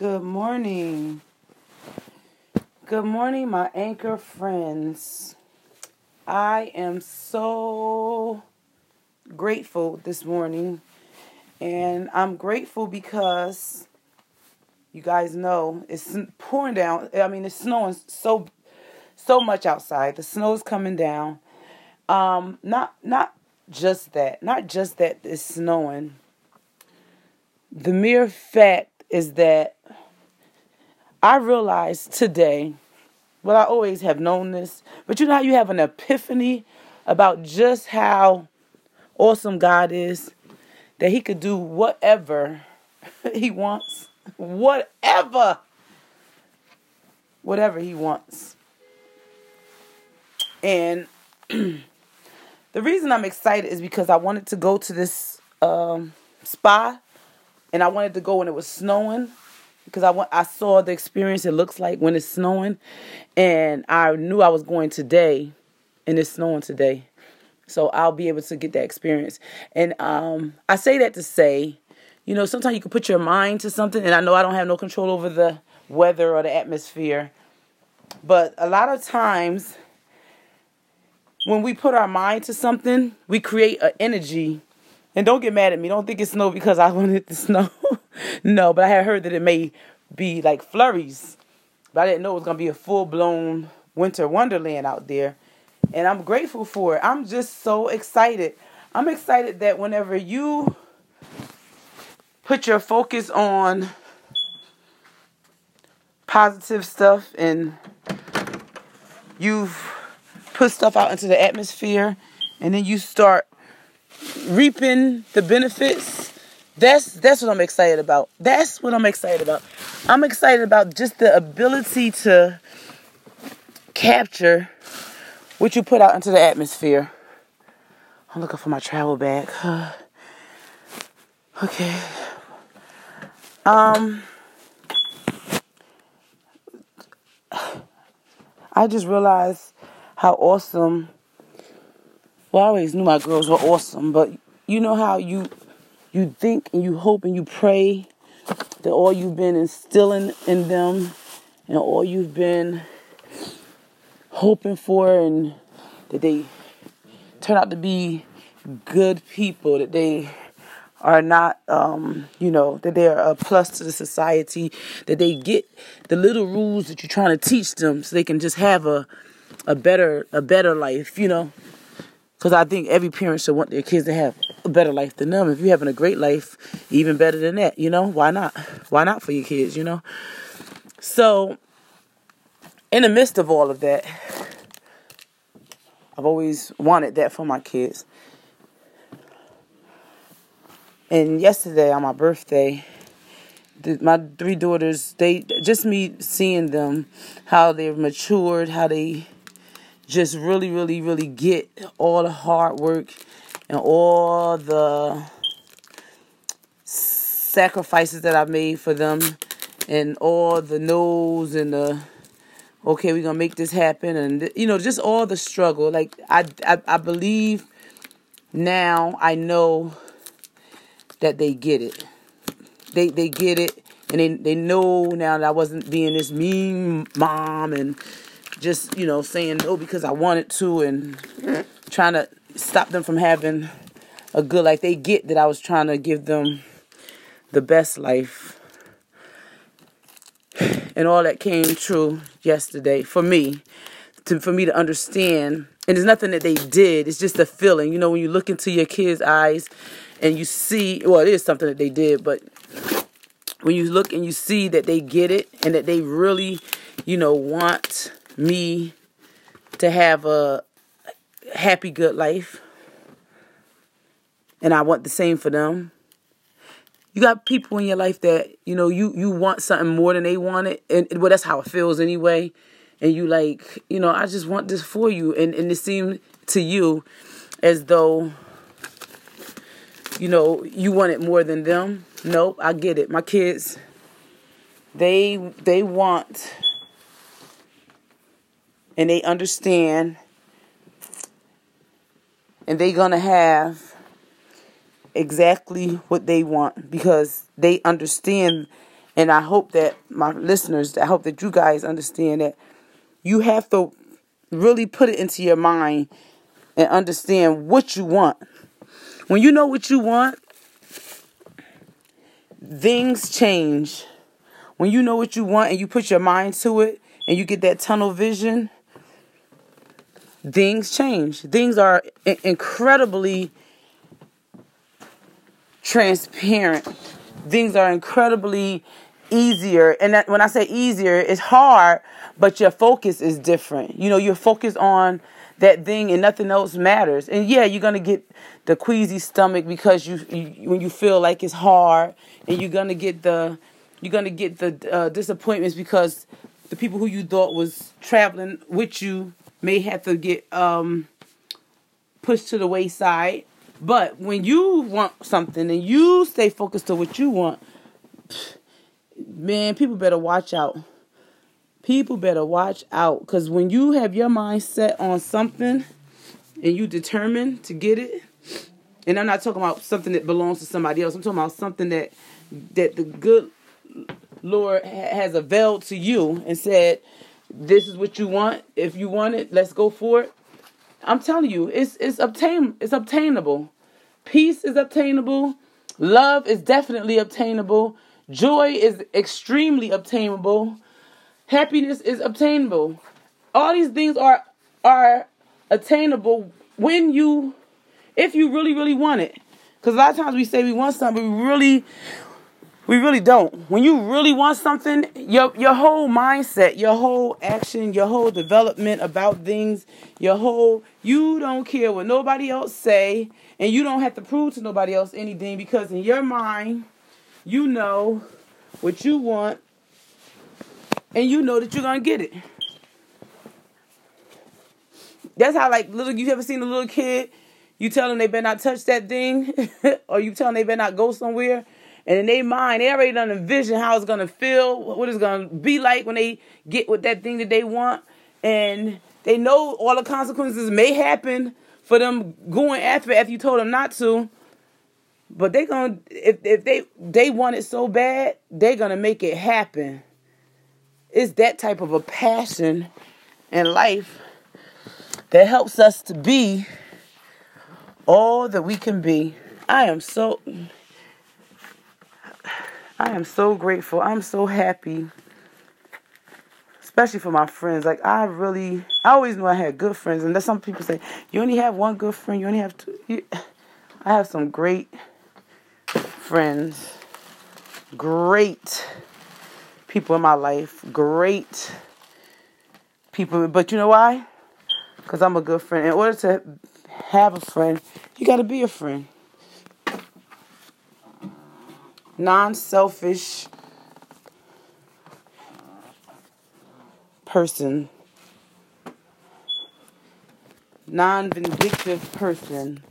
Good morning. Good morning, my anchor friends. I am so grateful this morning, and I'm grateful because you guys know it's pouring down. I mean, it's snowing so so much outside. The snow's coming down. Um, not not just that. Not just that it's snowing. The mere fact is that I realized today, well, I always have known this, but you know how you have an epiphany about just how awesome God is, that He could do whatever He wants, whatever, whatever He wants. And the reason I'm excited is because I wanted to go to this um, spa, and I wanted to go when it was snowing because I want I saw the experience it looks like when it's snowing, and I knew I was going today, and it's snowing today, so I'll be able to get that experience. And um, I say that to say, you know, sometimes you can put your mind to something, and I know I don't have no control over the weather or the atmosphere, but a lot of times when we put our mind to something, we create an energy. And don't get mad at me. Don't think it's snow because I wanted to snow. no, but I had heard that it may be like flurries. But I didn't know it was going to be a full blown winter wonderland out there. And I'm grateful for it. I'm just so excited. I'm excited that whenever you put your focus on positive stuff and you've put stuff out into the atmosphere and then you start reaping the benefits that's that's what I'm excited about. That's what I'm excited about. I'm excited about just the ability to capture what you put out into the atmosphere. I'm looking for my travel bag. okay. Um I just realized how awesome. Well, I always knew my girls were awesome, but you know how you you think and you hope and you pray that all you've been instilling in them and all you've been hoping for and that they turn out to be good people, that they are not, um, you know, that they are a plus to the society, that they get the little rules that you're trying to teach them so they can just have a a better a better life, you know. Because I think every parent should want their kids to have better life than them. If you're having a great life, even better than that, you know, why not? Why not for your kids, you know? So, in the midst of all of that, I've always wanted that for my kids. And yesterday on my birthday, my three daughters, they just me seeing them, how they've matured, how they just really, really, really get all the hard work and all the sacrifices that I made for them and all the no's and the okay, we're gonna make this happen and you know, just all the struggle. Like I I, I believe now I know that they get it. They they get it and they they know now that I wasn't being this mean mom and just you know saying no because I wanted to and trying to stop them from having a good life. They get that I was trying to give them the best life. And all that came true yesterday for me. To, for me to understand and it's nothing that they did it's just a feeling you know when you look into your kids eyes and you see well it is something that they did but when you look and you see that they get it and that they really you know want me to have a happy, good life. And I want the same for them. You got people in your life that, you know, you, you want something more than they want it. And well, that's how it feels anyway. And you like, you know, I just want this for you. And, and it seemed to you as though, you know, you want it more than them. Nope, I get it. My kids, they they want and they understand and they're going to have exactly what they want because they understand And I hope that my listeners, I hope that you guys understand that you have to really put it into your mind and understand what you want. When you know what you want, things change. When you know what you want and you put your mind to it and you get that tunnel vision, things change. Things are incredibly transparent. Things are incredibly easier. And that, when I say easier, it's hard, but your focus is different. You know, you're focused on that thing and nothing else matters. And yeah, you're gonna get the queasy stomach because you, you when you feel like it's hard, and you're gonna get the you're gonna get the uh, disappointments because the people who you thought was traveling with you may have to get um, pushed to the wayside. But when you want something and you stay focused to what you want, man, people better watch out. People better watch out. Because when you have your mind set on something and you determined to get it and i'm not talking about something that belongs to somebody else. I'm talking about something that that the good lord has availed to you and said this is what you want. If you want it let's go for it. I'm telling you it's it's obtain it's obtainable. Peace is obtainable. Love is definitely obtainable. Joy is extremely obtainable. Happiness is obtainable. All these things are are attainable when you if you really really want it. Cuz a lot of times we say we want something, but we really we really don't. When you really want something, your your whole mindset, your whole action, your whole development about things, your whole you don't care what nobody else say, and you don't have to prove to nobody else anything because in your mind, you know what you want and you know that you're gonna get it. That's how like little you ever seen a little kid, you tell them they better not touch that thing, or you tell them they better not go somewhere, and in their mind they already done envision how it's gonna feel, what it's gonna be like when they get with that thing that they want, and they know all the consequences may happen for them going after it after you told them not to. But they gonna if if they they want it so bad, they're gonna make it happen. It's that type of a passion in life that helps us to be all that we can be. I am so I am so grateful. I'm so happy. Especially for my friends. Like I really I always knew I had good friends and there's some people say, You only have one good friend, you only have two I have some great friends. Great people in my life, great people. But you know why? Because I'm a good friend. In order to have a friend, you got to be a friend. Non selfish person, non vindictive person,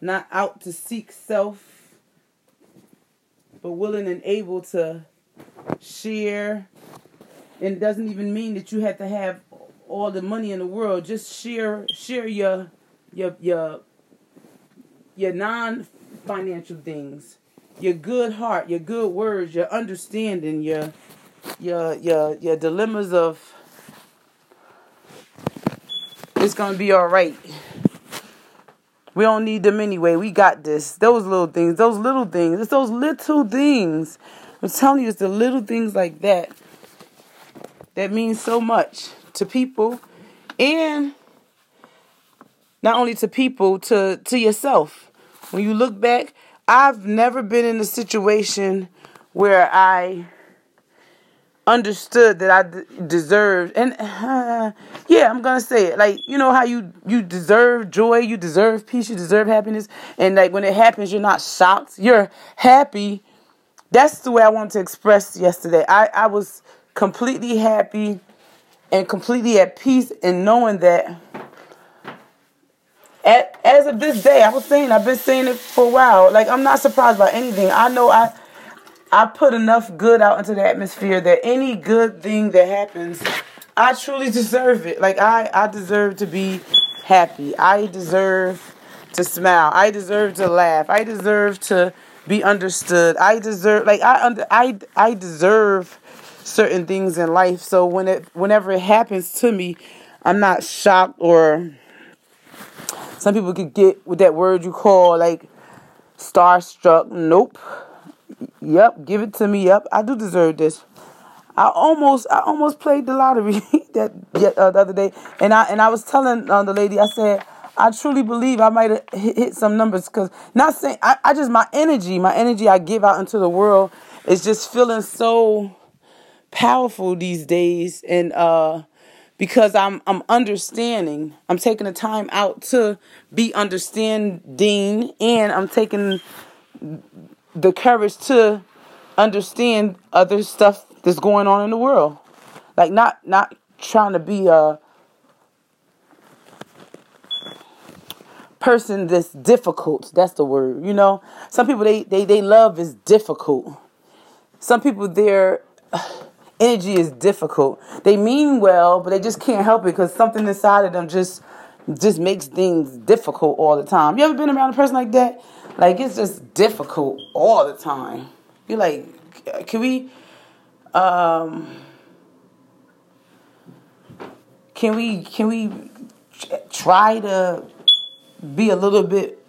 not out to seek self, but willing and able to share. And it doesn't even mean that you have to have all the money in the world. Just share share your your your your non financial things, your good heart, your good words, your understanding, your your your your dilemmas of it's gonna be all right. We don't need them anyway. We got this. Those little things, those little things. It's those little things I'm telling you, it's the little things like that that mean so much to people and not only to people, to, to yourself. When you look back, I've never been in a situation where I understood that I d- deserved and uh, yeah i'm gonna say it like you know how you you deserve joy you deserve peace you deserve happiness and like when it happens you're not shocked you're happy that's the way I wanted to express yesterday. I, I was completely happy and completely at peace in knowing that at, as of this day, I was saying, I've been saying it for a while. Like I'm not surprised by anything. I know I I put enough good out into the atmosphere that any good thing that happens, I truly deserve it. Like I, I deserve to be happy. I deserve to smile. I deserve to laugh. I deserve to be understood. I deserve like I under I I deserve certain things in life. So when it whenever it happens to me, I'm not shocked or some people could get with that word you call like starstruck. Nope. Yep, give it to me. Yep, I do deserve this. I almost I almost played the lottery that uh, the other day, and I and I was telling uh, the lady I said I truly believe I might have hit, hit some numbers because not saying I, I just my energy my energy I give out into the world is just feeling so powerful these days and uh because I'm I'm understanding. I'm taking the time out to be understanding and I'm taking the courage to understand other stuff that's going on in the world. Like not not trying to be a person that's difficult. That's the word. You know, some people they they they love is difficult. Some people their energy is difficult. They mean well, but they just can't help it because something inside of them just just makes things difficult all the time. You ever been around a person like that? Like it's just difficult all the time. You're like, can we, um, can we, can we try to be a little bit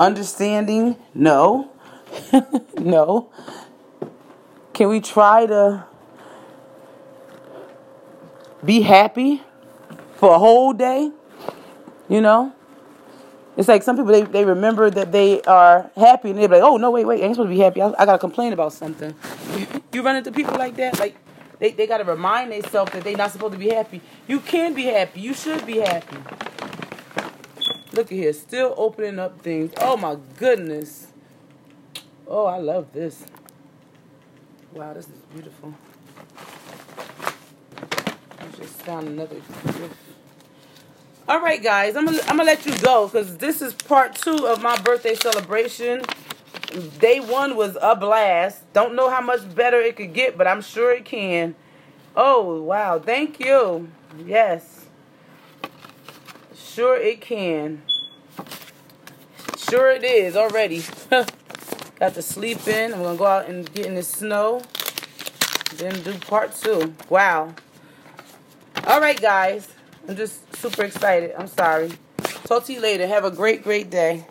understanding? No, no. Can we try to be happy for a whole day? You know? It's like some people they, they remember that they are happy and they're like, oh no wait wait I ain't supposed to be happy I, I gotta complain about something. you run into people like that like they, they gotta remind themselves that they're not supposed to be happy. You can be happy. You should be happy. Look at here, still opening up things. Oh my goodness. Oh, I love this. Wow, this is beautiful. I just found another gift. All right, guys, I'm gonna I'm gonna let you go because this is part two of my birthday celebration. Day one was a blast. Don't know how much better it could get, but I'm sure it can. Oh wow, thank you. Yes, sure it can. Sure it is already. Got to sleep in. I'm gonna go out and get in the snow. Then do part two. Wow. All right, guys. I'm just super excited. I'm sorry. Talk to you later. Have a great, great day.